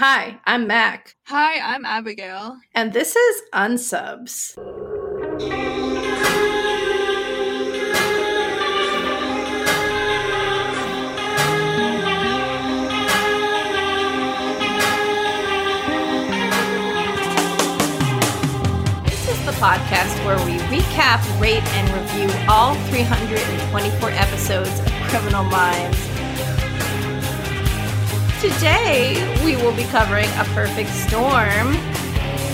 Hi, I'm Mac, Hi, I'm Abigail. and this is Unsubs. This is the podcast where we recap, rate, and review all 324 episodes of Criminal Minds. Today, we will be covering A Perfect Storm,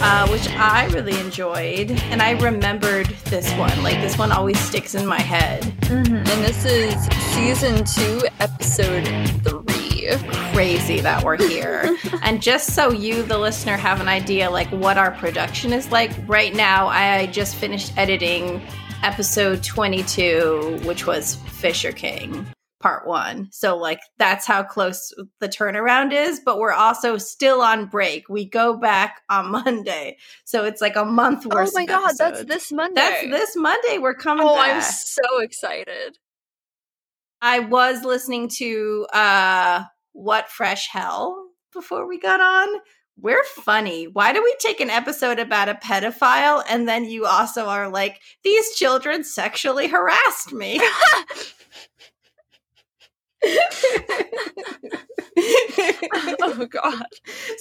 uh, which I really enjoyed. And I remembered this one. Like, this one always sticks in my head. And this is season two, episode three. Crazy that we're here. and just so you, the listener, have an idea, like, what our production is like, right now, I just finished editing episode 22, which was Fisher King. Part one. So, like, that's how close the turnaround is, but we're also still on break. We go back on Monday. So, it's like a month worth Oh my god, that's this Monday. That's this Monday. We're coming Oh, back. I'm so excited. I was listening to uh What Fresh Hell before we got on. We're funny. Why do we take an episode about a pedophile and then you also are like, these children sexually harassed me? oh god.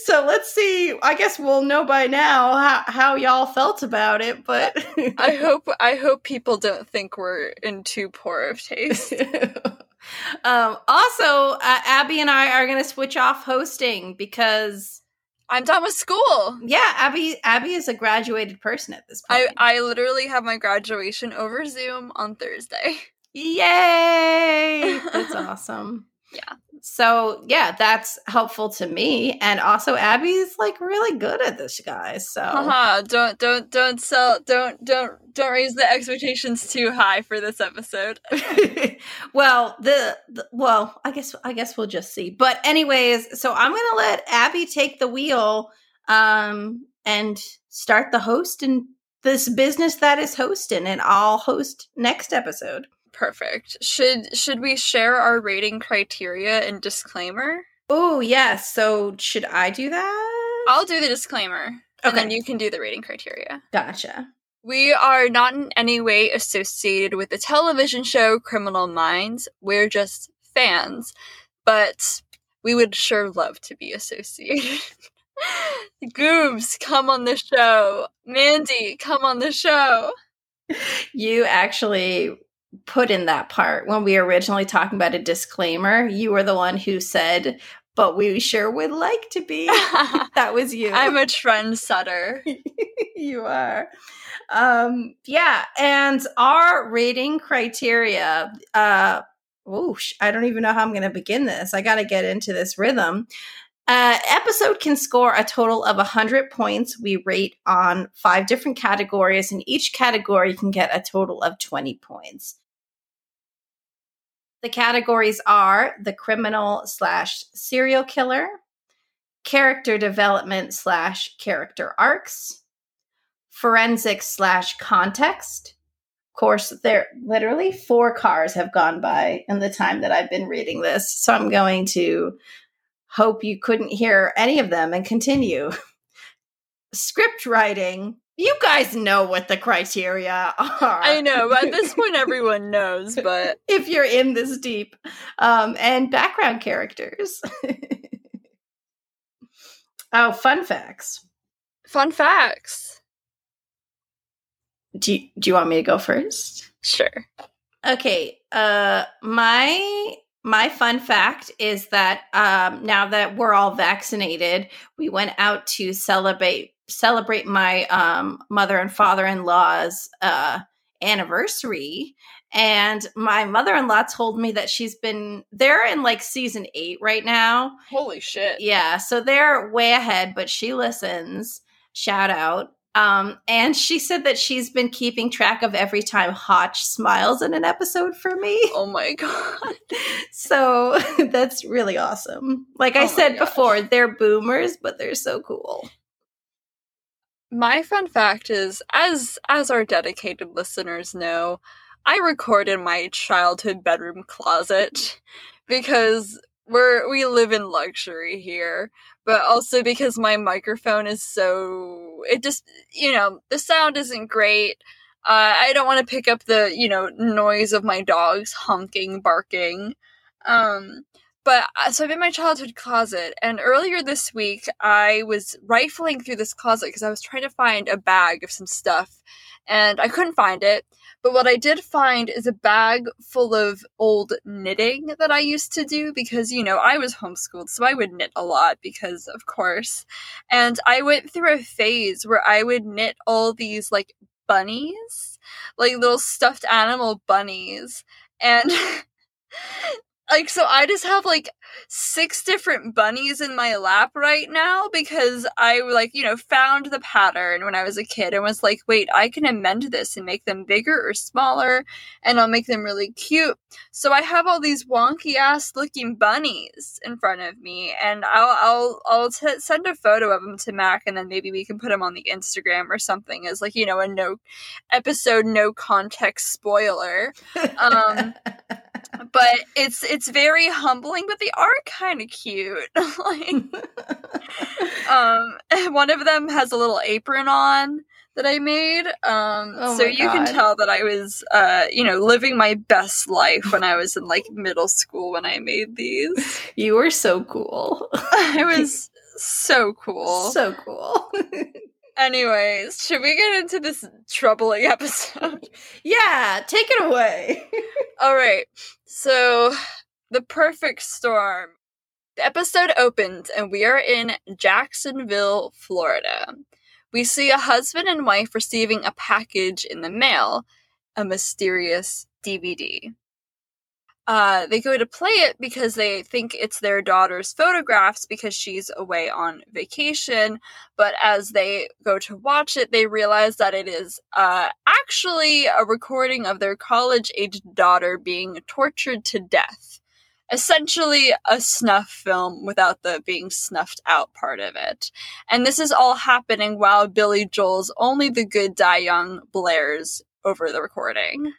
so let's see. I guess we'll know by now how, how y'all felt about it, but I hope I hope people don't think we're in too poor of taste. um, also, uh, Abby and I are going to switch off hosting because, I'm done with school. yeah, Abby Abby is a graduated person at this point. I point. I literally have my graduation over Zoom on Thursday. Yay! That's awesome. Yeah. So yeah, that's helpful to me, and also Abby's like really good at this, guys. So Haha, don't don't don't sell don't don't don't raise the expectations too high for this episode. well, the, the well, I guess I guess we'll just see. But anyways, so I'm gonna let Abby take the wheel, um, and start the host in this business that is hosting, and I'll host next episode. Perfect. Should should we share our rating criteria and disclaimer? Oh yes. So should I do that? I'll do the disclaimer. And then you can do the rating criteria. Gotcha. We are not in any way associated with the television show Criminal Minds. We're just fans. But we would sure love to be associated. Goobs, come on the show. Mandy, come on the show. You actually put in that part when we were originally talking about a disclaimer. You were the one who said, but we sure would like to be. that was you. I'm a trendsetter. you are. Um, yeah, and our rating criteria, uh whoosh, I don't even know how I'm gonna begin this. I gotta get into this rhythm. Uh, episode can score a total of 100 points. We rate on five different categories, and each category can get a total of 20 points. The categories are the criminal slash serial killer, character development slash character arcs, forensic slash context. Of course, there literally four cars have gone by in the time that I've been reading this, so I'm going to hope you couldn't hear any of them and continue. Script writing. You guys know what the criteria are. I know, at this point everyone knows, but if you're in this deep. Um, and background characters. oh, fun facts. fun facts. Do you, do you want me to go first? Sure. Okay. Uh, my my fun fact is that um, now that we're all vaccinated, we went out to celebrate celebrate my um, mother and father in law's uh, anniversary. And my mother in law told me that she's been they're in like season eight right now. Holy shit. Yeah, so they're way ahead, but she listens. Shout out. Um, and she said that she's been keeping track of every time Hotch smiles in an episode for me. Oh my god. So that's really awesome. Like I Oh said gosh. before, they're boomers, but they're so cool. My fun fact is as as our dedicated listeners know, I record in my childhood bedroom closet because we're we live in luxury here, but also because my microphone is so it just you know the sound isn't great. Uh, I don't want to pick up the you know noise of my dogs honking, barking. Um, but uh, so I'm in my childhood closet, and earlier this week I was rifling through this closet because I was trying to find a bag of some stuff, and I couldn't find it. But what I did find is a bag full of old knitting that I used to do because, you know, I was homeschooled, so I would knit a lot because, of course. And I went through a phase where I would knit all these, like, bunnies, like little stuffed animal bunnies. And like so i just have like six different bunnies in my lap right now because i like you know found the pattern when i was a kid and was like wait i can amend this and make them bigger or smaller and i'll make them really cute. So i have all these wonky ass looking bunnies in front of me and i'll i'll i'll t- send a photo of them to mac and then maybe we can put them on the instagram or something as like you know a no episode no context spoiler. Um but it's it's very humbling but they are kind of cute like um one of them has a little apron on that I made. Um, oh so you God. can tell that I was, uh, you know, living my best life when I was in like middle school when I made these. You were so cool. I was so cool. So cool. Anyways, should we get into this troubling episode? yeah, take it away. All right. So, the perfect storm. The episode opens and we are in Jacksonville, Florida. We see a husband and wife receiving a package in the mail, a mysterious DVD uh, they go to play it because they think it's their daughter's photographs because she's away on vacation. But as they go to watch it, they realize that it is uh, actually a recording of their college aged daughter being tortured to death. Essentially, a snuff film without the being snuffed out part of it. And this is all happening while Billy Joel's Only the Good Die Young blares over the recording.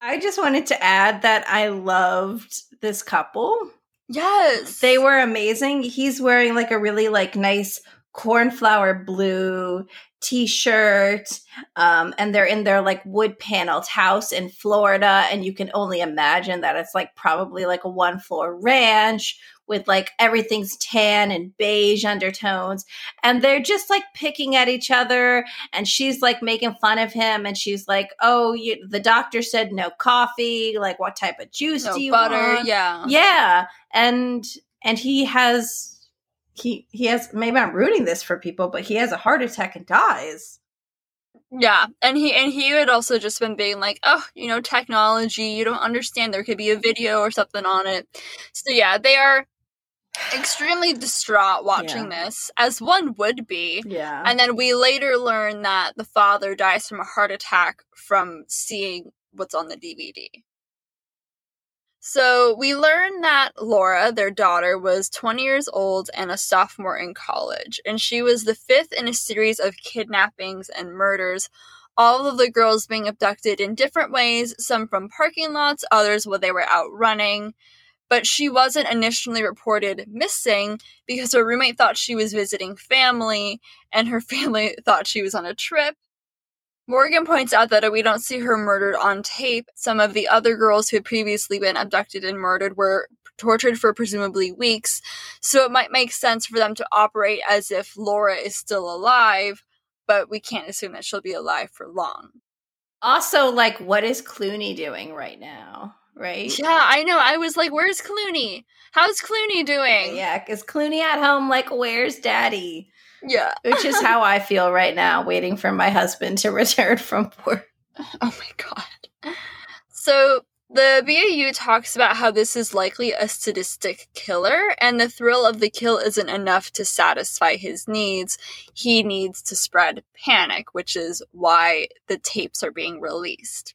I just wanted to add that I loved this couple. Yes. They were amazing. He's wearing like a really like nice cornflower blue t-shirt um, and they're in their like wood paneled house in Florida and you can only imagine that it's like probably like a one floor ranch with like everything's tan and beige undertones and they're just like picking at each other and she's like making fun of him and she's like oh you, the doctor said no coffee like what type of juice no do you butter want? yeah yeah and and he has he he has maybe I'm rooting this for people, but he has a heart attack and dies. Yeah, and he and he had also just been being like, oh, you know, technology, you don't understand. There could be a video or something on it. So yeah, they are extremely distraught watching yeah. this, as one would be. Yeah. And then we later learn that the father dies from a heart attack from seeing what's on the DVD. So we learn that Laura, their daughter, was 20 years old and a sophomore in college, and she was the fifth in a series of kidnappings and murders. All of the girls being abducted in different ways, some from parking lots, others while they were out running. But she wasn't initially reported missing because her roommate thought she was visiting family, and her family thought she was on a trip. Morgan points out that we don't see her murdered on tape. Some of the other girls who had previously been abducted and murdered were tortured for presumably weeks, so it might make sense for them to operate as if Laura is still alive, but we can't assume that she'll be alive for long. Also, like, what is Clooney doing right now? Right? Yeah, I know. I was like, where's Clooney? How's Clooney doing? Yeah, is Clooney at home? Like, where's daddy? Yeah. Which is how I feel right now, waiting for my husband to return from work. Oh my god. So the BAU talks about how this is likely a sadistic killer, and the thrill of the kill isn't enough to satisfy his needs. He needs to spread panic, which is why the tapes are being released.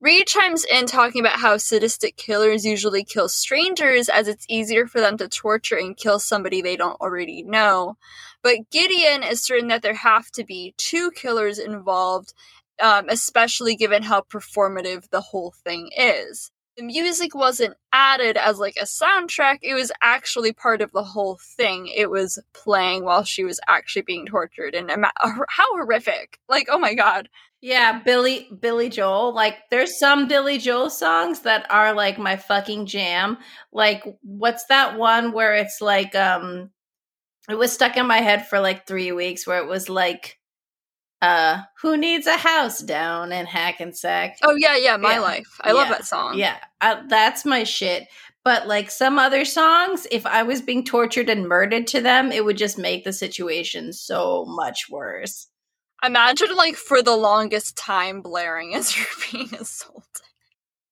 Reed chimes in talking about how sadistic killers usually kill strangers as it's easier for them to torture and kill somebody they don't already know. But Gideon is certain that there have to be two killers involved, um, especially given how performative the whole thing is. The music wasn't added as like a soundtrack it was actually part of the whole thing it was playing while she was actually being tortured and ima- how horrific like oh my god Yeah, Billy Billy Joel. Like there's some Billy Joel songs that are like my fucking jam. Like what's that one where it's like um it was stuck in my head for like 3 weeks where it was like uh who needs a house down in Hackensack? oh yeah yeah my Yeah. life i love that song Yeah, uh, that's my shit. But like some other songs, if I was being tortured and murdered to them, it would just make the situation so much worse. imagine like for the longest time blaring as you're being assaulted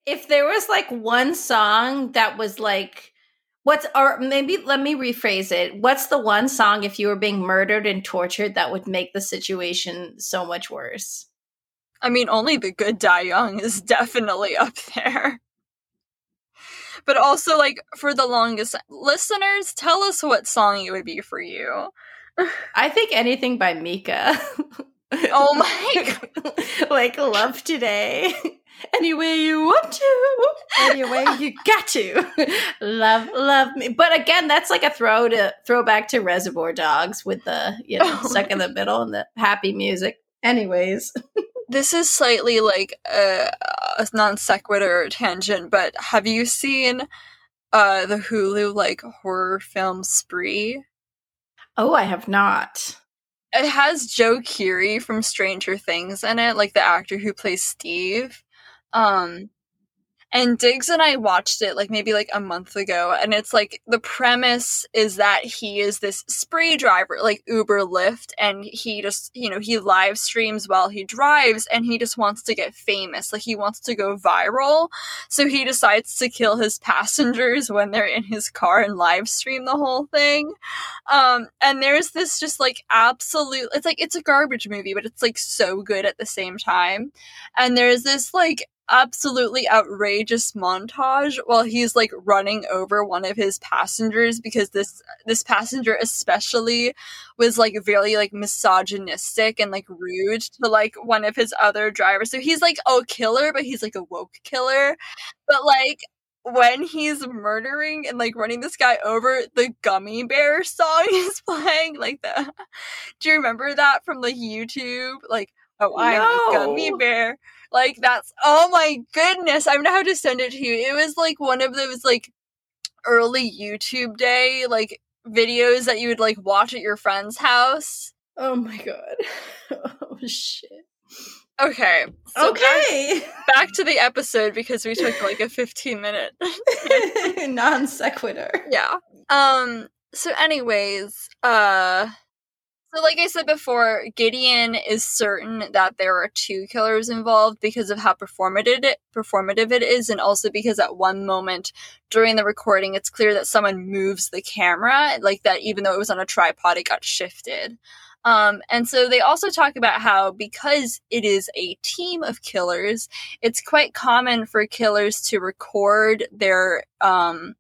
if there was like one song that was like what's or maybe let me rephrase it what's the one song if you were being murdered and tortured that would make the situation so much worse I mean, only the good die young is definitely up there. But also, like, for the longest listeners, tell us what song it would be for you. i think anything by mika. Oh my like love today. Any way you want to. Any way you got to. Love love me. But again that's like a throw to throwback to reservoir dogs with the you know Oh. stuck in the middle and the happy music. Anyways This is slightly like a, a non sequitur tangent, but have you seen uh the Hulu like horror film Spree? oh i have not It has Joe Keery from Stranger Things in it, like the actor who plays Steve. Um and Diggs and I watched it like maybe like a month ago and it's like the premise is that he is this spree driver like Uber Lyft and he just you know he live streams while he drives and he just wants to get famous. Like he wants to go viral. So he decides to kill his passengers when they're in his car and live stream the whole thing. Um and there's this just like absolute it's like it's a garbage movie but it's like so good at the same time. And there's this like absolutely outrageous montage while he's like running over one of his passengers because this this passenger especially was like very like misogynistic and like rude to like one of his other drivers so he's like a killer but he's like a woke killer but like when he's murdering and like running this guy over, the gummy bear song is playing. Like the Do you remember that from the YouTube? Like, oh I'm a gummy bear. Like that's oh my goodness. I'm gonna have to send it to you. It was like one of those like early YouTube day like videos that you would like watch at your friend's house. oh my god oh shit Okay. so back- okay Back, to the episode because we took like a 15 minute non sequitur yeah um so anyways uh so like i said before gideon is certain that there are two killers involved because of how performative it performative it is and also because at one moment during the recording it's clear that someone moves the camera like that even though it was on a tripod it got shifted. Um, and so they also talk about how because it is a team of killers, it's quite common for killers to record their um,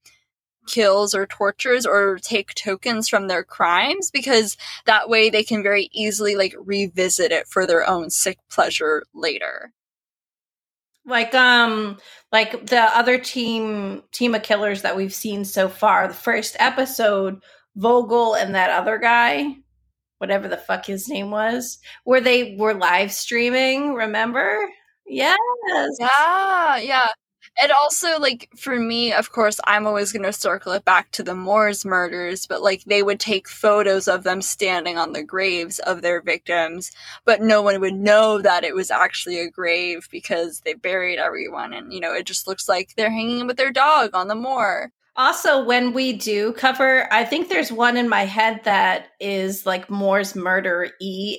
kills or tortures or take tokens from their crimes because that way they can very easily like revisit it for their own sick pleasure later. like um like the other team team of killers that we've seen so far the first episode vogel and that other guy whatever the fuck his name was where they were live streaming remember yes Yeah, yeah. And also, like, for me, of course, I'm always going to circle it back to the Moors murders, but, like, they would take photos of them standing on the graves of their victims, but no one would know that it was actually a grave because they buried everyone. And, you know, it just looks like they're hanging with their dog on the moor. Also, when we do cover, I think there's one in my head that is like Moors Murder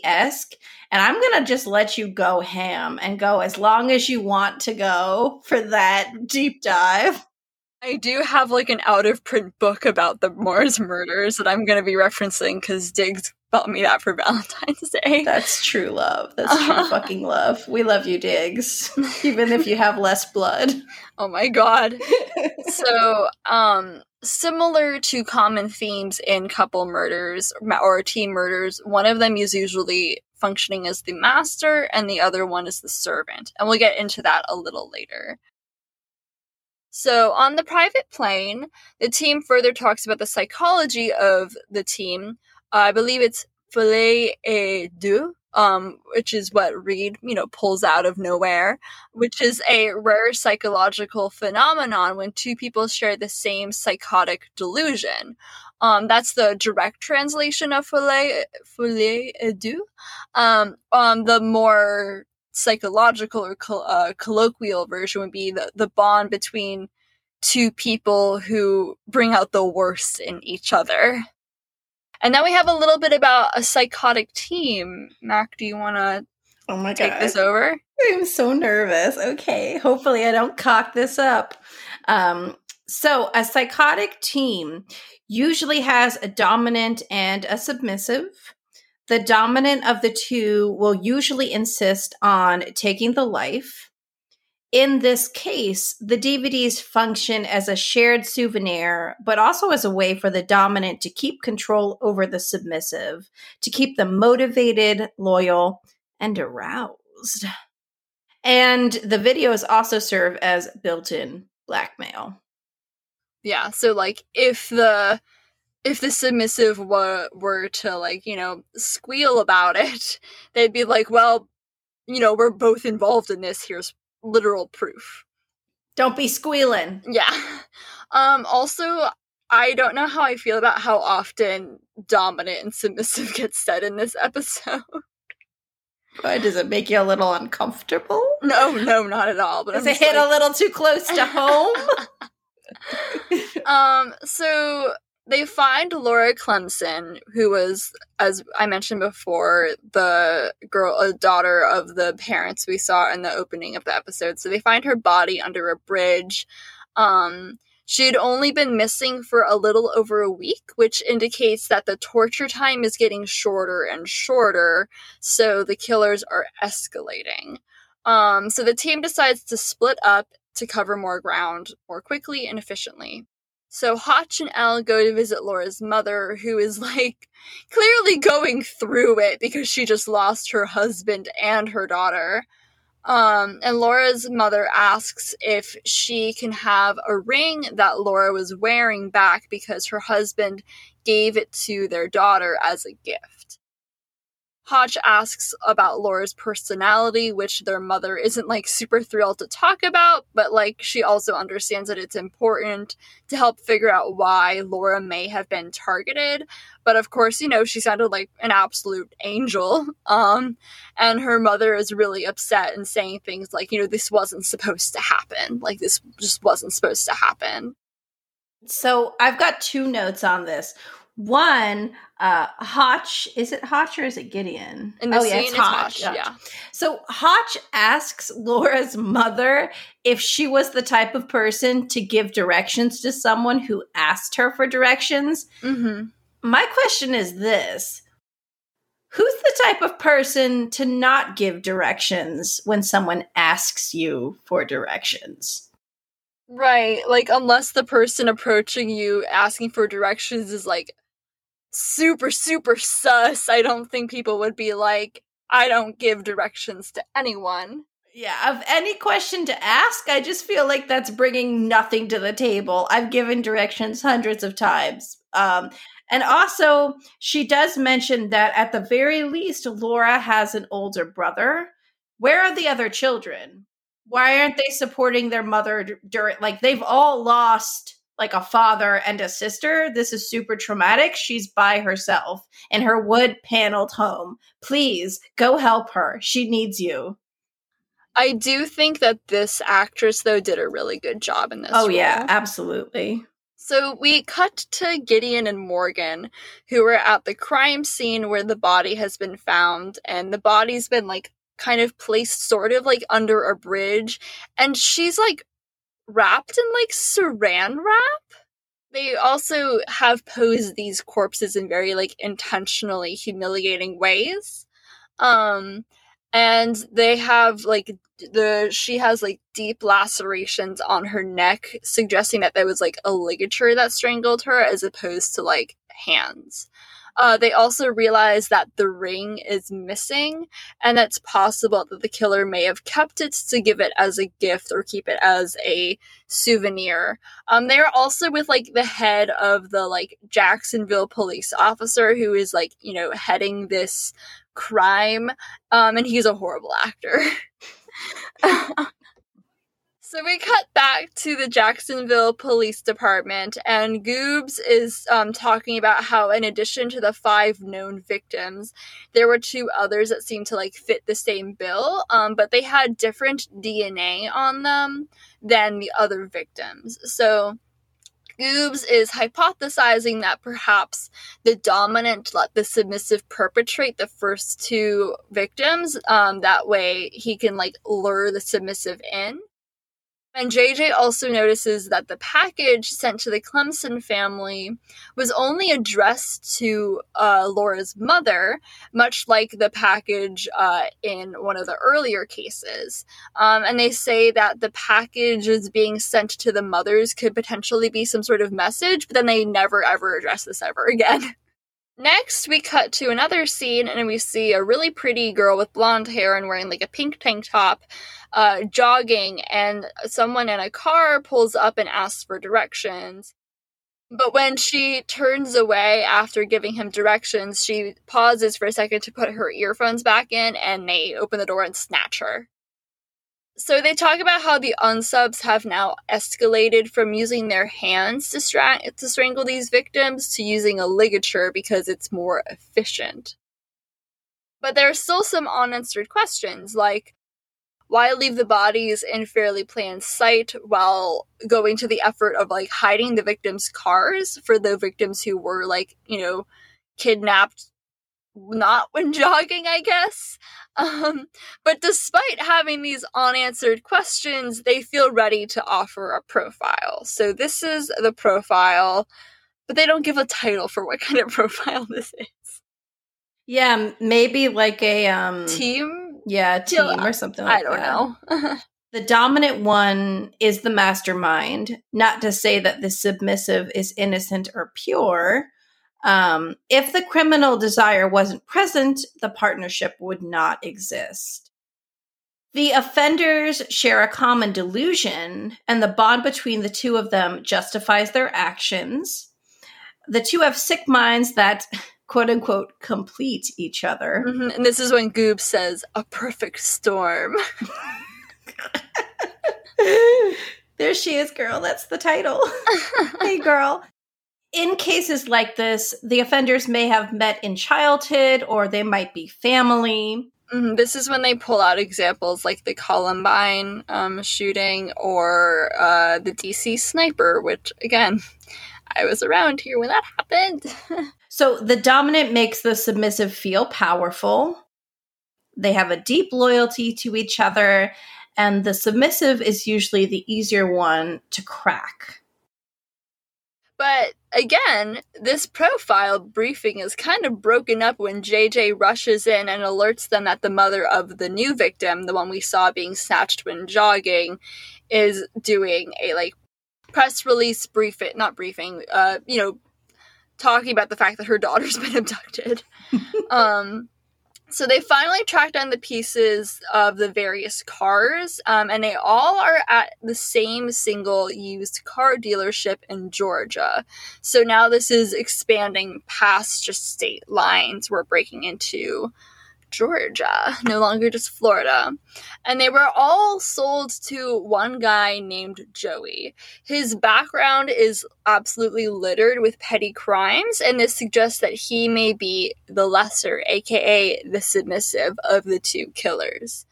esque. And I'm going to just let you go ham and go as long as you want to go for that deep dive. I do have, like, an out of print book about the Moors murders that I'm going to be referencing because Diggs bought me that for Valentine's Day. That's true love. That's true fucking love. We love you, Diggs, even if you have less blood. Oh my god. so, um, similar to common themes in couple murders or team murders, one of them is usually functioning as the master and the other one is the servant. And we'll get into that a little later. So, on the private plane, the team further talks about the psychology of the team. Uh, I believe it's folie et deux, um, which is what Reed, you know, pulls out of nowhere, which is a rare psychological phenomenon when two people share the same psychotic delusion. Um, that's the direct translation of folie, folie et deux. Um, um, the more psychological or uh, colloquial version would be the, the bond between two people who bring out the worst in each other. And now we have a little bit about a psychotic team. Mac, do you want to oh my take God. this over? I'm so nervous. Okay, hopefully I don't cock this up. Um, so, a psychotic team usually has a dominant and a submissive. The dominant of the two will usually insist on taking the life. In this case, the DVDs function as a shared souvenir, but also as a way for the dominant to keep control over the submissive, to keep them motivated, loyal, and aroused. And the videos also serve as built in blackmail. Yeah, so like if the if the submissive were were to like, you know, squeal about it, they'd be like, well, you know, we're both involved in this. Here's literal proof. Don't be squealing. Yeah. Um also I don't know how I feel about how often dominant and submissive gets said in this episode. Why does it make you a little uncomfortable? No, no, not at all. But does I'm it hit like... a little too close to home? um, so they find Laura Clemson, who was, as I mentioned before, the girl, a daughter of the parents we saw in the opening of the episode. So they find her body under a bridge. Um, she had only been missing for a little over a week, which indicates that the torture time is getting shorter and shorter. So the killers are escalating. Um, so the team decides to split up to cover more ground more quickly and efficiently. So Hotch and Elle go to visit Laura's mother, who is like clearly going through it because she just lost her husband and her daughter. Um, and Laura's mother asks if she can have a ring that Laura was wearing back because her husband gave it to their daughter as a gift. Hotch asks about Laura's personality, which their mother isn't like super thrilled to talk about, but like she also understands that it's important to help figure out why Laura may have been targeted. But of course, you know, she sounded like an absolute angel. Um, and her mother is really upset and saying things like, you know, this wasn't supposed to happen. Like, this just wasn't supposed to happen. So I've got two notes on this. One, uh, Hotch, is it Hotch or is it Gideon? Oh, yeah, it's Hotch. Hotch. Yeah. So Hotch asks Laura's mother if she was the type of person to give directions to someone who asked her for directions. Mm-hmm. My question is this Who's the type of person to not give directions when someone asks you for directions? Right. Like, unless the person approaching you asking for directions is like super, super sus, I don't think people would be like, I don't give directions to anyone. Yeah, of any question to ask, I just feel like that's bringing nothing to the table. I've given directions hundreds of times. Um, and also, she does mention that at the very least, Laura has an older brother. Where are the other children? Why aren't they supporting their mother during, like, they've all lost like a father and a sister. This is super traumatic. She's by herself in her wood paneled home. Please go help her. She needs you. I do think that this actress, though, did a really good job in this. Oh, role. yeah, absolutely. So we cut to Gideon and Morgan, who are at the crime scene where the body has been found, and the body's been like kind of placed sort of like under a bridge, and she's like wrapped in like saran wrap. They also have posed these corpses in very like intentionally humiliating ways. Um and they have like the she has like deep lacerations on her neck suggesting that there was like a ligature that strangled her as opposed to like hands. Uh, they also realize that the ring is missing, and it's possible that the killer may have kept it to give it as a gift or keep it as a souvenir. Um, they are also with like the head of the like Jacksonville police officer who is like you know heading this crime, um, and he's a horrible actor. So we cut back to the Jacksonville Police Department, and Goobs is um, talking about how, in addition to the five known victims, there were two others that seemed to like fit the same bill, um, but they had different DNA on them than the other victims. So Goobs is hypothesizing that perhaps the dominant let the submissive perpetrate the first two victims. Um, that way, he can like lure the submissive in. And JJ also notices that the package sent to the Clemson family was only addressed to uh, Laura's mother, much like the package uh, in one of the earlier cases. Um, and they say that the package is being sent to the mothers could potentially be some sort of message, but then they never ever address this ever again. Next, we cut to another scene and we see a really pretty girl with blonde hair and wearing like a pink tank top uh, jogging, and someone in a car pulls up and asks for directions. But when she turns away after giving him directions, she pauses for a second to put her earphones back in and they open the door and snatch her. So they talk about how the unsubs have now escalated from using their hands to, stra- to strangle these victims to using a ligature because it's more efficient. But there are still some unanswered questions, like why leave the bodies in fairly plain sight while going to the effort of like hiding the victims' cars for the victims who were like, you know, kidnapped not when jogging, I guess. Um, but despite having these unanswered questions, they feel ready to offer a profile. So this is the profile, but they don't give a title for what kind of profile this is. Yeah, maybe like a um team. Yeah, team or something. Like that. I don't that. know. the dominant one is the mastermind. Not to say that the submissive is innocent or pure, um, if the criminal desire wasn't present, the partnership would not exist. The offenders share a common delusion, and the bond between the two of them justifies their actions. The two have sick minds that, quote unquote, complete each other. Mm-hmm. And this is when Goob says, a perfect storm. there she is, girl. That's the title. hey, girl in cases like this, the offenders may have met in childhood or they might be family. Mm-hmm. This is when they pull out examples like the Columbine um, shooting or uh, the DC sniper, which, again, I was around here when that happened. so the dominant makes the submissive feel powerful. They have a deep loyalty to each other, and the submissive is usually the easier one to crack. Again, this profile briefing is kind of broken up when JJ rushes in and alerts them that the mother of the new victim, the one we saw being snatched when jogging, is doing a like press release briefing, not briefing, uh, you know, talking about the fact that her daughter's been abducted. um, so they finally track down the pieces of the various cars, um, and they all are at the same single used car dealership in Georgia. So now this is expanding past just state lines. We're breaking into Georgia, no longer just Florida. And they were all sold to one guy named Joey. His background is absolutely littered with petty crimes, and this suggests that he may be the lesser, aka the submissive, of the two killers.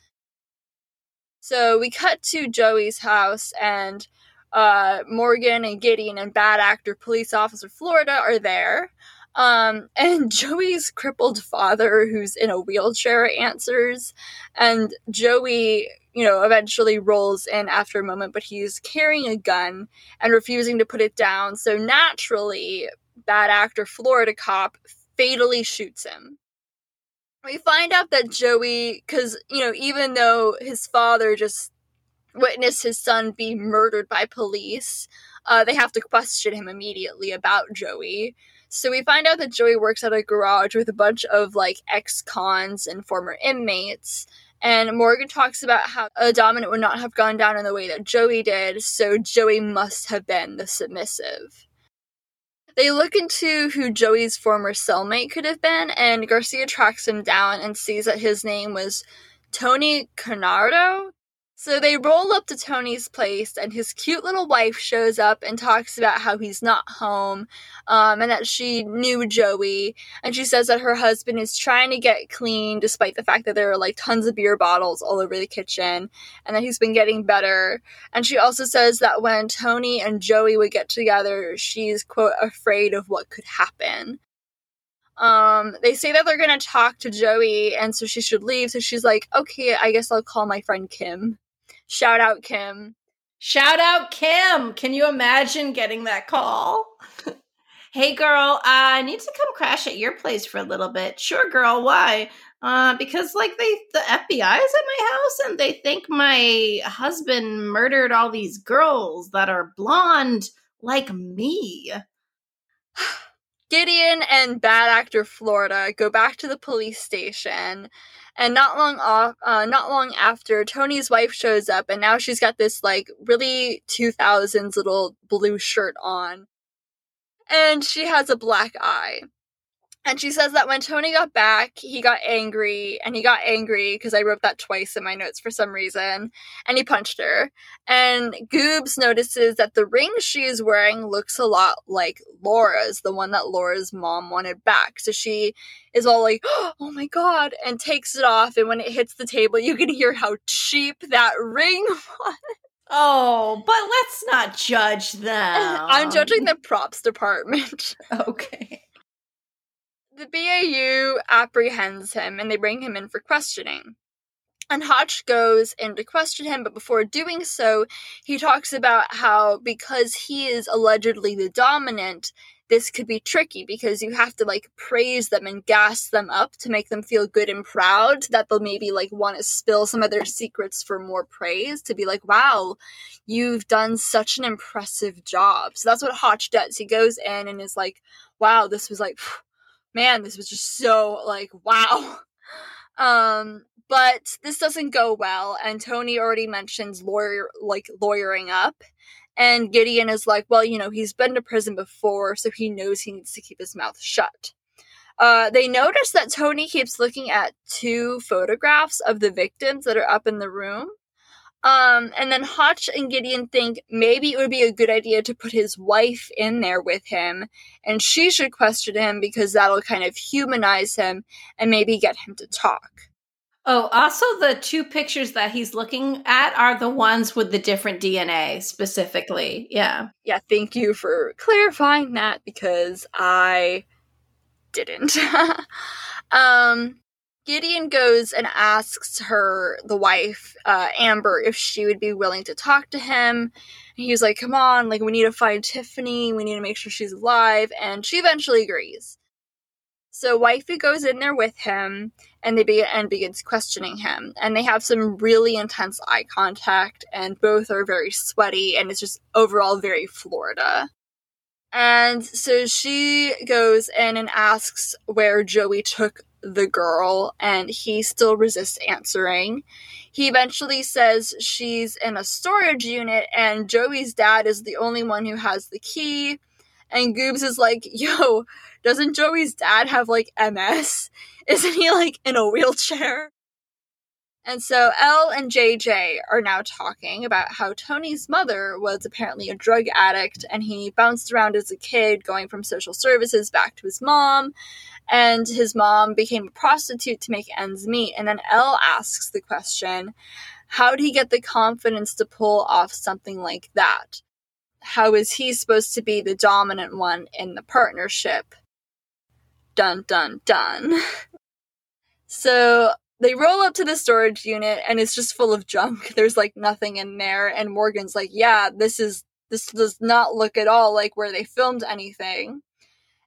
So we cut to Joey's house, and uh, Morgan and Gideon and bad actor police officer Florida are there. Um, and Joey's crippled father, who's in a wheelchair, answers. And Joey, you know, eventually rolls in after a moment, but he's carrying a gun and refusing to put it down. So naturally, bad actor Florida cop fatally shoots him. We find out that Joey, because, you know, even though his father just witnessed his son be murdered by police, uh, they have to question him immediately about Joey. So we find out that Joey works at a garage with a bunch of like ex cons and former inmates. And Morgan talks about how a dominant would not have gone down in the way that Joey did, so Joey must have been the submissive. They look into who Joey's former cellmate could have been, and Garcia tracks him down and sees that his name was Tony Canardo. So they roll up to Tony's place, and his cute little wife shows up and talks about how he's not home, um, and that she knew Joey. And she says that her husband is trying to get clean, despite the fact that there are like tons of beer bottles all over the kitchen, and that he's been getting better. And she also says that when Tony and Joey would get together, she's quote afraid of what could happen. Um, they say that they're gonna talk to Joey, and so she should leave. So she's like, "Okay, I guess I'll call my friend Kim." Shout out Kim. Shout out Kim. Can you imagine getting that call? hey girl, I need to come crash at your place for a little bit. Sure, girl, why? Uh, because like they the FBI is at my house and they think my husband murdered all these girls that are blonde like me. Gideon and bad actor Florida go back to the police station and not long off, uh, not long after, Tony's wife shows up, and now she's got this like really 2000s little blue shirt on, and she has a black eye. And she says that when Tony got back, he got angry, and he got angry because I wrote that twice in my notes for some reason, and he punched her. And Goobs notices that the ring she is wearing looks a lot like Laura's, the one that Laura's mom wanted back. So she is all like, oh my god, and takes it off, and when it hits the table, you can hear how cheap that ring was. Oh, but let's not judge them. I'm judging the props department. Okay. The BAU apprehends him and they bring him in for questioning. And Hotch goes in to question him, but before doing so, he talks about how because he is allegedly the dominant, this could be tricky because you have to like praise them and gas them up to make them feel good and proud that they'll maybe like want to spill some of their secrets for more praise to be like, wow, you've done such an impressive job. So that's what Hotch does. He goes in and is like, wow, this was like, man, this was just so like wow. Um, but this doesn't go well, and Tony already mentions lawyer like lawyering up. And Gideon is like, well, you know, he's been to prison before, so he knows he needs to keep his mouth shut. Uh, they notice that Tony keeps looking at two photographs of the victims that are up in the room. Um, and then Hotch and Gideon think maybe it would be a good idea to put his wife in there with him, and she should question him because that'll kind of humanize him and maybe get him to talk. Oh, also the two pictures that he's looking at are the ones with the different DNA specifically. Yeah. Yeah, thank you for clarifying that because I didn't. um Gideon goes and asks her, the wife, uh, Amber, if she would be willing to talk to him. And he's like, come on, like, we need to find Tiffany. We need to make sure she's alive. And she eventually agrees. So Wifey goes in there with him and they begin and begins questioning him. And they have some really intense eye contact and both are very sweaty and it's just overall very Florida. And so she goes in and asks where Joey took the girl, and he still resists answering. He eventually says she's in a storage unit, and Joey's dad is the only one who has the key. And Goobs is like, Yo, doesn't Joey's dad have like MS? Isn't he like in a wheelchair? And so Elle and JJ are now talking about how Tony's mother was apparently a drug addict and he bounced around as a kid, going from social services back to his mom. And his mom became a prostitute to make ends meet. And then Elle asks the question how did he get the confidence to pull off something like that? How is he supposed to be the dominant one in the partnership? Dun dun dun. so they roll up to the storage unit and it's just full of junk. There's like nothing in there. And Morgan's like, yeah, this is, this does not look at all like where they filmed anything.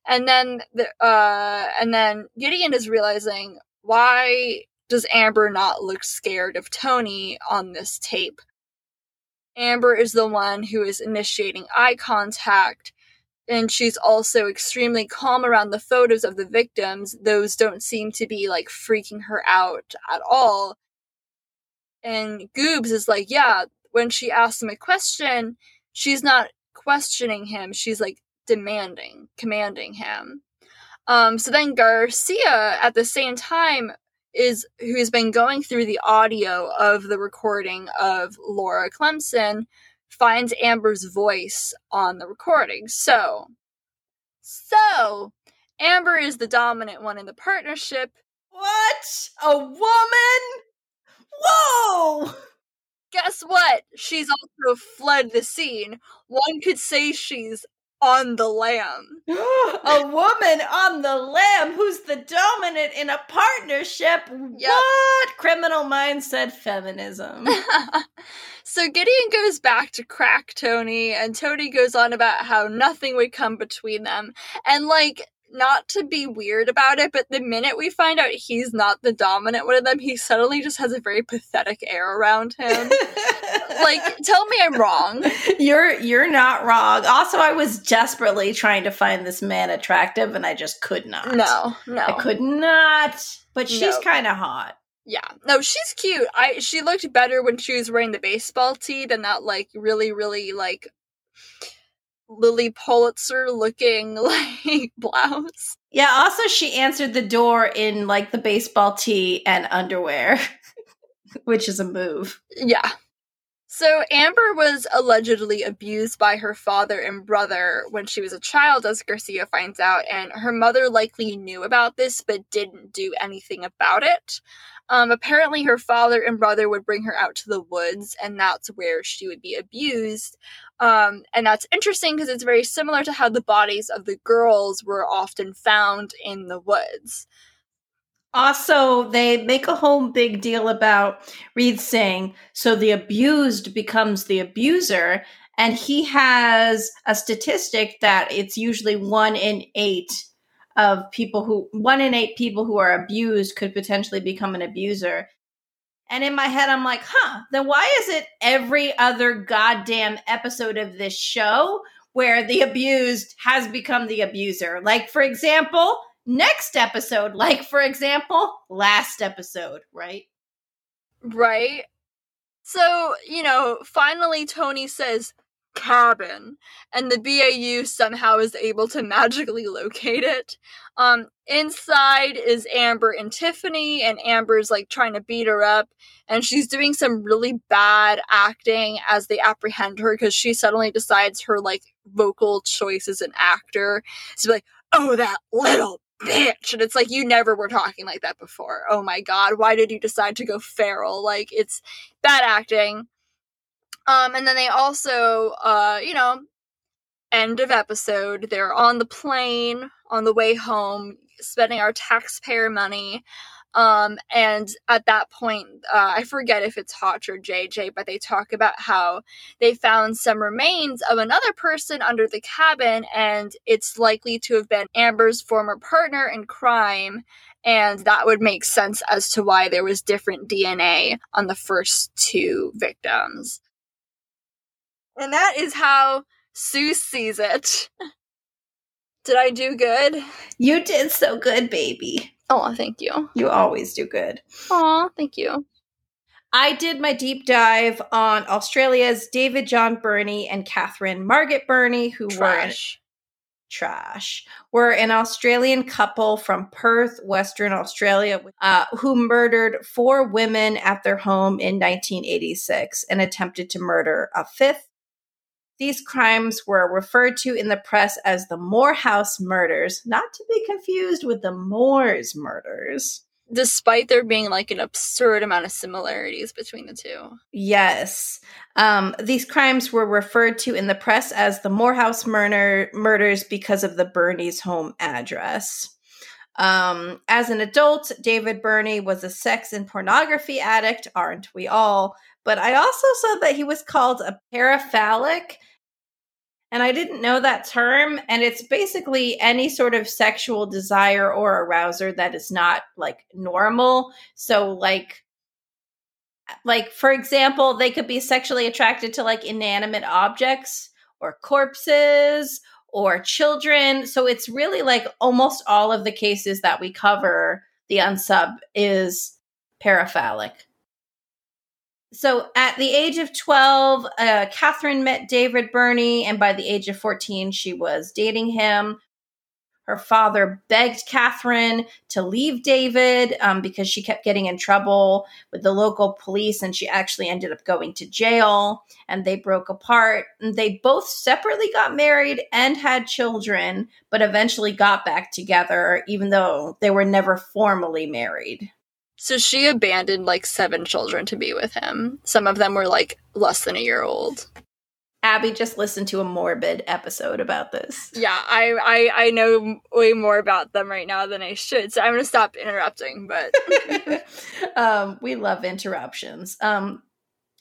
And then, the, uh, and then Gideon is realizing why does Amber not look scared of Tony on this tape? Amber is the one who is initiating eye contact and she's also extremely calm around the photos of the victims. Those don't seem to be like freaking her out at all. And Goobs is like, yeah, when she asks him a question, she's not questioning him, she's like demanding, commanding him. Um, so then Garcia, at the same time, is who's been going through the audio of the recording of Laura Clemson, finds Amber's voice on the recording. So, so Amber is the dominant one in the partnership. What? A woman? Whoa! Guess what? She's also fled the scene. One could say she's on the lam. a woman on the lam who's the dominant in a partnership. Yep. What? Criminal mindset feminism. so Gideon goes back to crack Tony, and Tony goes on about how nothing would come between them. And like, not to be weird about it, but the minute we find out he's not the dominant one of them, he suddenly just has a very pathetic air around him. like, tell me I'm wrong. You're you're not wrong. Also, I was desperately trying to find this man attractive, and I just could not. No, no, I could not. But she's nope. kind of hot. Yeah, no, she's cute. I she looked better when she was wearing the baseball tee than that like really really like Lilly Pulitzer looking like blouse. Yeah, also she answered the door in like the baseball tee and underwear, which is a move. Yeah. So Amber was allegedly abused by her father and brother when she was a child, as Garcia finds out, and her mother likely knew about this but didn't do anything about it. Um, apparently, her father and brother would bring her out to the woods, and that's where she would be abused. Um, and that's interesting because it's very similar to how the bodies of the girls were often found in the woods. Also, they make a whole big deal about Reid saying, so the abused becomes the abuser. And he has a statistic that it's usually one in eight of people who, one in eight people who are abused could potentially become an abuser. And in my head, I'm like, huh, then why is it every other goddamn episode of this show where the abused has become the abuser? Like, for example, next episode, like, for example, last episode, right? Right. So, you know, finally Tony says, cabin and the BAU somehow is able to magically locate it. Um inside is Amber and Tiffany and Amber's like trying to beat her up and she's doing some really bad acting as they apprehend her cuz she suddenly decides her like vocal choice as an actor is like, "Oh, that little bitch." And it's like you never were talking like that before. Oh my god, why did you decide to go feral? Like it's bad acting. Um, and then they also, uh, you know, end of episode, they're on the plane on the way home, spending our taxpayer money. Um, and at that point, uh, I forget if it's Hotch or JJ, but they talk about how they found some remains of another person under the cabin, and it's likely to have been Amber's former partner in crime. And that would make sense as to why there was different DNA on the first two victims. And that is how Sue sees it. Did I do good? You did so good, baby. Oh, thank you. You always do good. Oh, thank you. I did my deep dive on Australia's David John Birnie and Catherine Margaret Birnie, who trash. were trash. Were an Australian couple from Perth, Western Australia, uh, who murdered four women at their home in 1986 and attempted to murder a fifth these crimes were referred to in the press as the Moorhouse murders, not to be confused with the Moors murders. Despite there being like an absurd amount of similarities between the two. Yes. Um, these crimes were referred to in the press as the Moorhouse murder- murders because of the Birnie's home address. Um, as an adult, David Birnie was a sex and pornography addict, aren't we all? But I also saw that he was called a paraphilic, and I didn't know that term. And it's basically any sort of sexual desire or arouser that is not like normal. So, like, like for example, they could be sexually attracted to like inanimate objects or corpses or children. So it's really like almost all of the cases that we cover, the unsub is paraphilic. So at the age of 12, uh, Catherine met David Birnie, and by the age of 14, she was dating him. Her father begged Catherine to leave David um, because she kept getting in trouble with the local police and she actually ended up going to jail and they broke apart. And they both separately got married and had children, but eventually got back together, even though they were never formally married. So she abandoned like seven children to be with him. Some of them were like less than a year old. Abby just listened to a morbid episode about this. Yeah, I, I I know way more about them right now than I should, so I'm gonna stop interrupting. But um, we love interruptions. Um,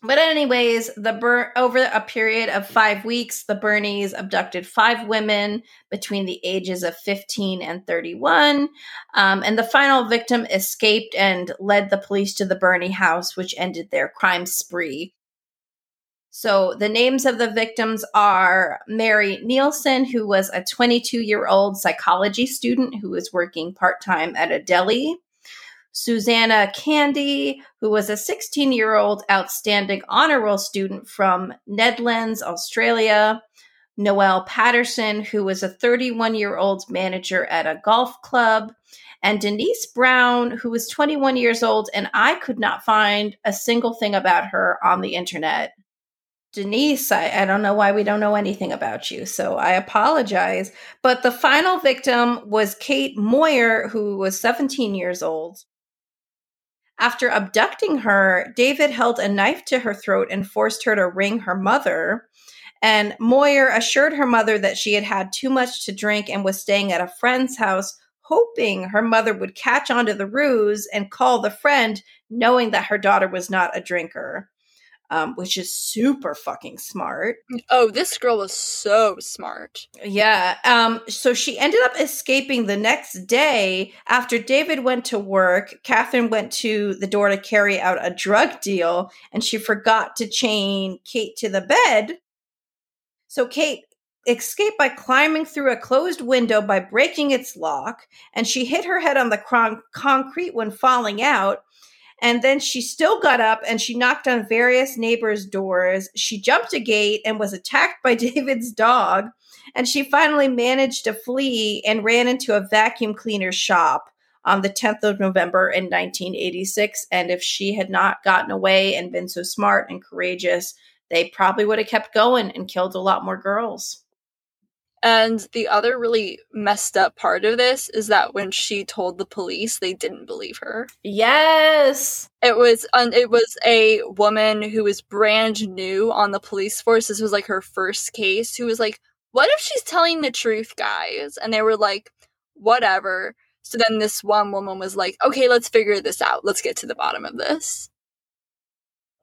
but anyways, the Bur- over a period of five weeks, the Birneys abducted five women between the ages of 15 and 31, um, and the final victim escaped and led the police to the Birney house, which ended their crime spree. So the names of the victims are Mary Neilson, who was a 22 year old psychology student who was working part time at a deli. Susannah Candy, who was a 16 year old outstanding honor roll student from Nedlands, Australia. Noelle Patterson, who was a 31 year old manager at a golf club. And Denise Brown, who was 21 years old, and I could not find a single thing about her on the internet. Denise, I, I, don't know why we don't know anything about you, so I apologize. But the final victim was Kate Moir, who was 17 years old. After abducting her, David held a knife to her throat and forced her to ring her mother. And Moir assured her mother that she had had too much to drink and was staying at a friend's house, hoping her mother would catch on to the ruse and call the friend, knowing that her daughter was not a drinker um, which is super fucking smart. Oh, this girl was so smart. Yeah. Um, so she ended up escaping the next day after David went to work. Catherine went to the door to carry out a drug deal, and she forgot to chain Kate to the bed. So Kate escaped by climbing through a closed window by breaking its lock, and she hit her head on the con- concrete when falling out and then she still got up and she knocked on various neighbors' doors. She jumped a gate and was attacked by David's dog. And she finally managed to flee and ran into a vacuum cleaner shop on the 10th of November in 1986. And if she had not gotten away and been so smart and courageous, they probably would have kept going and killed a lot more girls. And the other really messed up part of this is that when she told the police, they didn't believe her. Yes. It was um, it was a woman who was brand new on the police force. This was like her first case who was like, "What if she's telling the truth, guys?" And they were like, "Whatever." So then this one woman was like, "Okay, let's figure this out. Let's get to the bottom of this."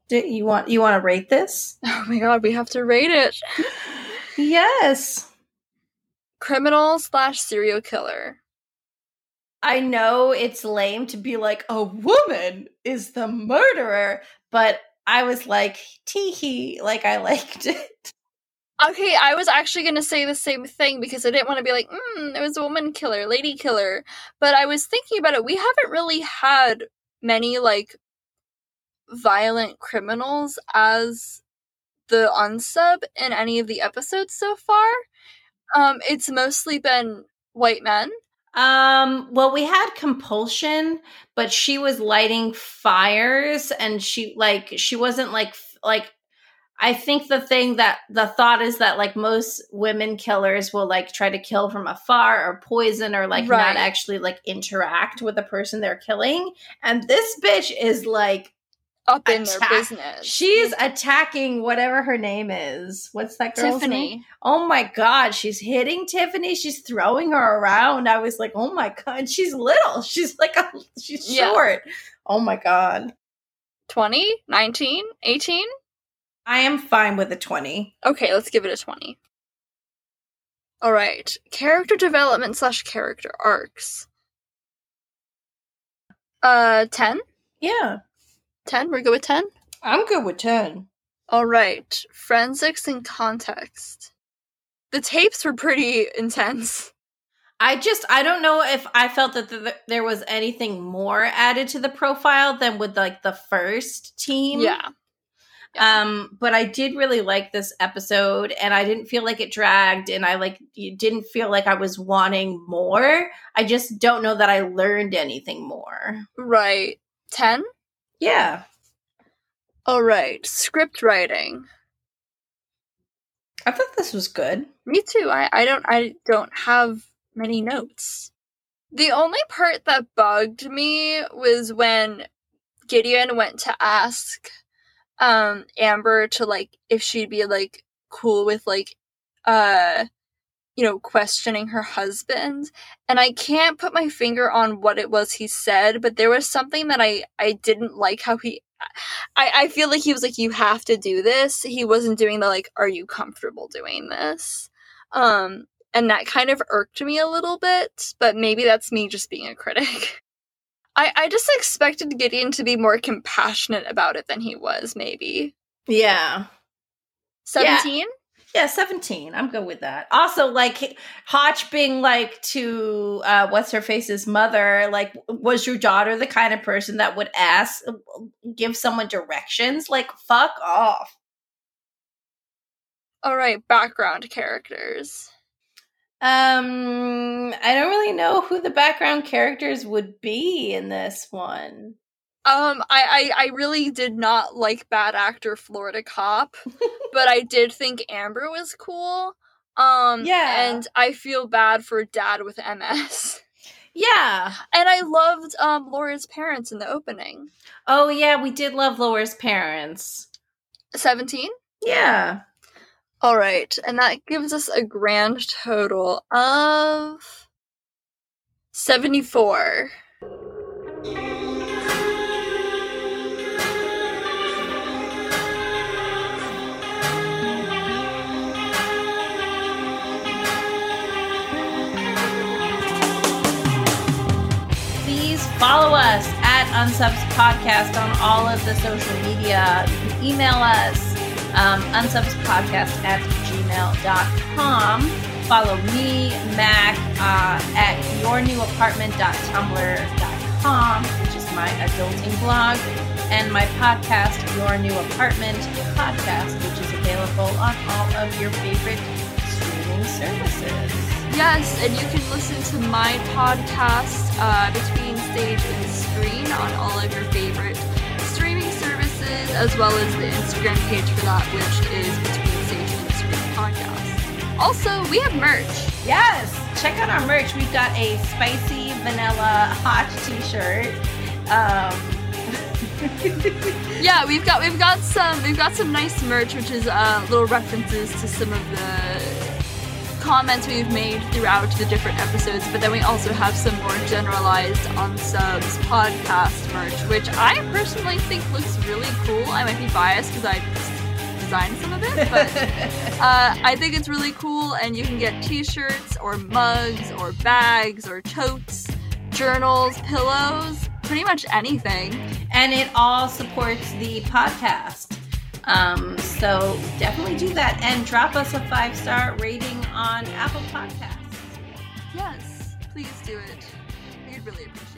Do you want you want to rate this? Oh my god, we have to rate it. yes criminal slash serial killer. I know it's lame to be like, a woman is the murderer, but I was like, tee hee, like I liked it. Okay, I was actually going to say the same thing because I didn't want to be like, mm, it was a woman killer, lady killer. But I was thinking about it. We haven't really had many, like, violent criminals as the unsub in any of the episodes so far. Um, it's mostly been white men. Um, well, we had compulsion, but she was lighting fires and she like she wasn't like like I think the thing that the thought is that like most women killers will like try to kill from afar or poison or like right. not actually like interact with the person they're killing. And this bitch is like up in Attack- their business. She's attacking whatever her name is. What's that girl's Tiffany. name? Oh my god, she's hitting Tiffany. She's throwing her around. I was like, oh my god, she's little. She's like a, she's yeah. short. Oh my god. 20, 19, 18? I am fine with a 20. Okay, let's give it a 20. All right, character development slash character arcs. Uh, 10? Yeah. 10? We're good with 10? I'm good with 10. All right. Forensics and context. the tapes were pretty intense. I just I don't know if I felt that the, there was anything more added to the profile than with like the first team. Yeah. Um, but I did really like this episode, and I didn't feel like it dragged, and I like didn't feel like I was wanting more. I just don't know that I learned anything more. Right. 10? Yeah. All right. Script writing. I thought this was good. Me too. I, I don't I don't have many notes. The only part that bugged me was when Gideon went to ask um Amber to like if she'd be like cool with like uh you know questioning her husband and I can't put my finger on what it was he said but there was something that I I didn't like how he I I feel like he was like you have to do this he wasn't doing the like are you comfortable doing this um and that kind of irked me a little bit but maybe that's me just being a critic I, I just expected Gideon to be more compassionate about it than he was, maybe. Yeah. 17? Yeah, 17. I'm good with that. Also, like Hotch being like to uh what's her face's mother, like, was your daughter the kind of person that would ask give someone directions? Like, fuck off. All right, background characters. Um, I don't really know who the background characters would be in this one. Um, I, I, I really did not like bad actor Florida Cop, but I did think Amber was cool. Um, Yeah. and I feel bad for Dad with MS. Yeah. And I loved um Laura's parents in the opening. Oh yeah, we did love Laura's parents. 17? Yeah. All right, and that gives us a grand total of 74. Follow us at Unsubs Podcast on all of the social media. You can email us um, unsubspodcast at gmail.com. Follow me, Mac, uh, at yournewapartment.tumblr.com, which is my adulting blog, and my podcast, Your New Apartment Podcast, which is available on all of your favorite streaming services. Yes, and you can listen to my podcast, uh, Between Stage and Screen, on all of your favorite streaming services, as well as the Instagram page for that, which is Between Stage and Screen Podcast. Also, we have merch. Yes, check out our merch. We've got a spicy vanilla hot t-shirt. Um, Yeah, we've got we've got some we've got some nice merch, which is uh, little references to some of the comments we've made throughout the different episodes. But then we also have some more generalized Unsubs podcast merch, which I personally think looks really cool. I might be biased because I designed some of it, but uh, I think it's really cool. And you can get T-shirts or mugs or bags or totes, journals, pillows, pretty much anything. and it all supports the podcast. Um, so definitely do that and drop us a five-star rating on Apple Podcasts. Yes, please do it. We'd really appreciate it.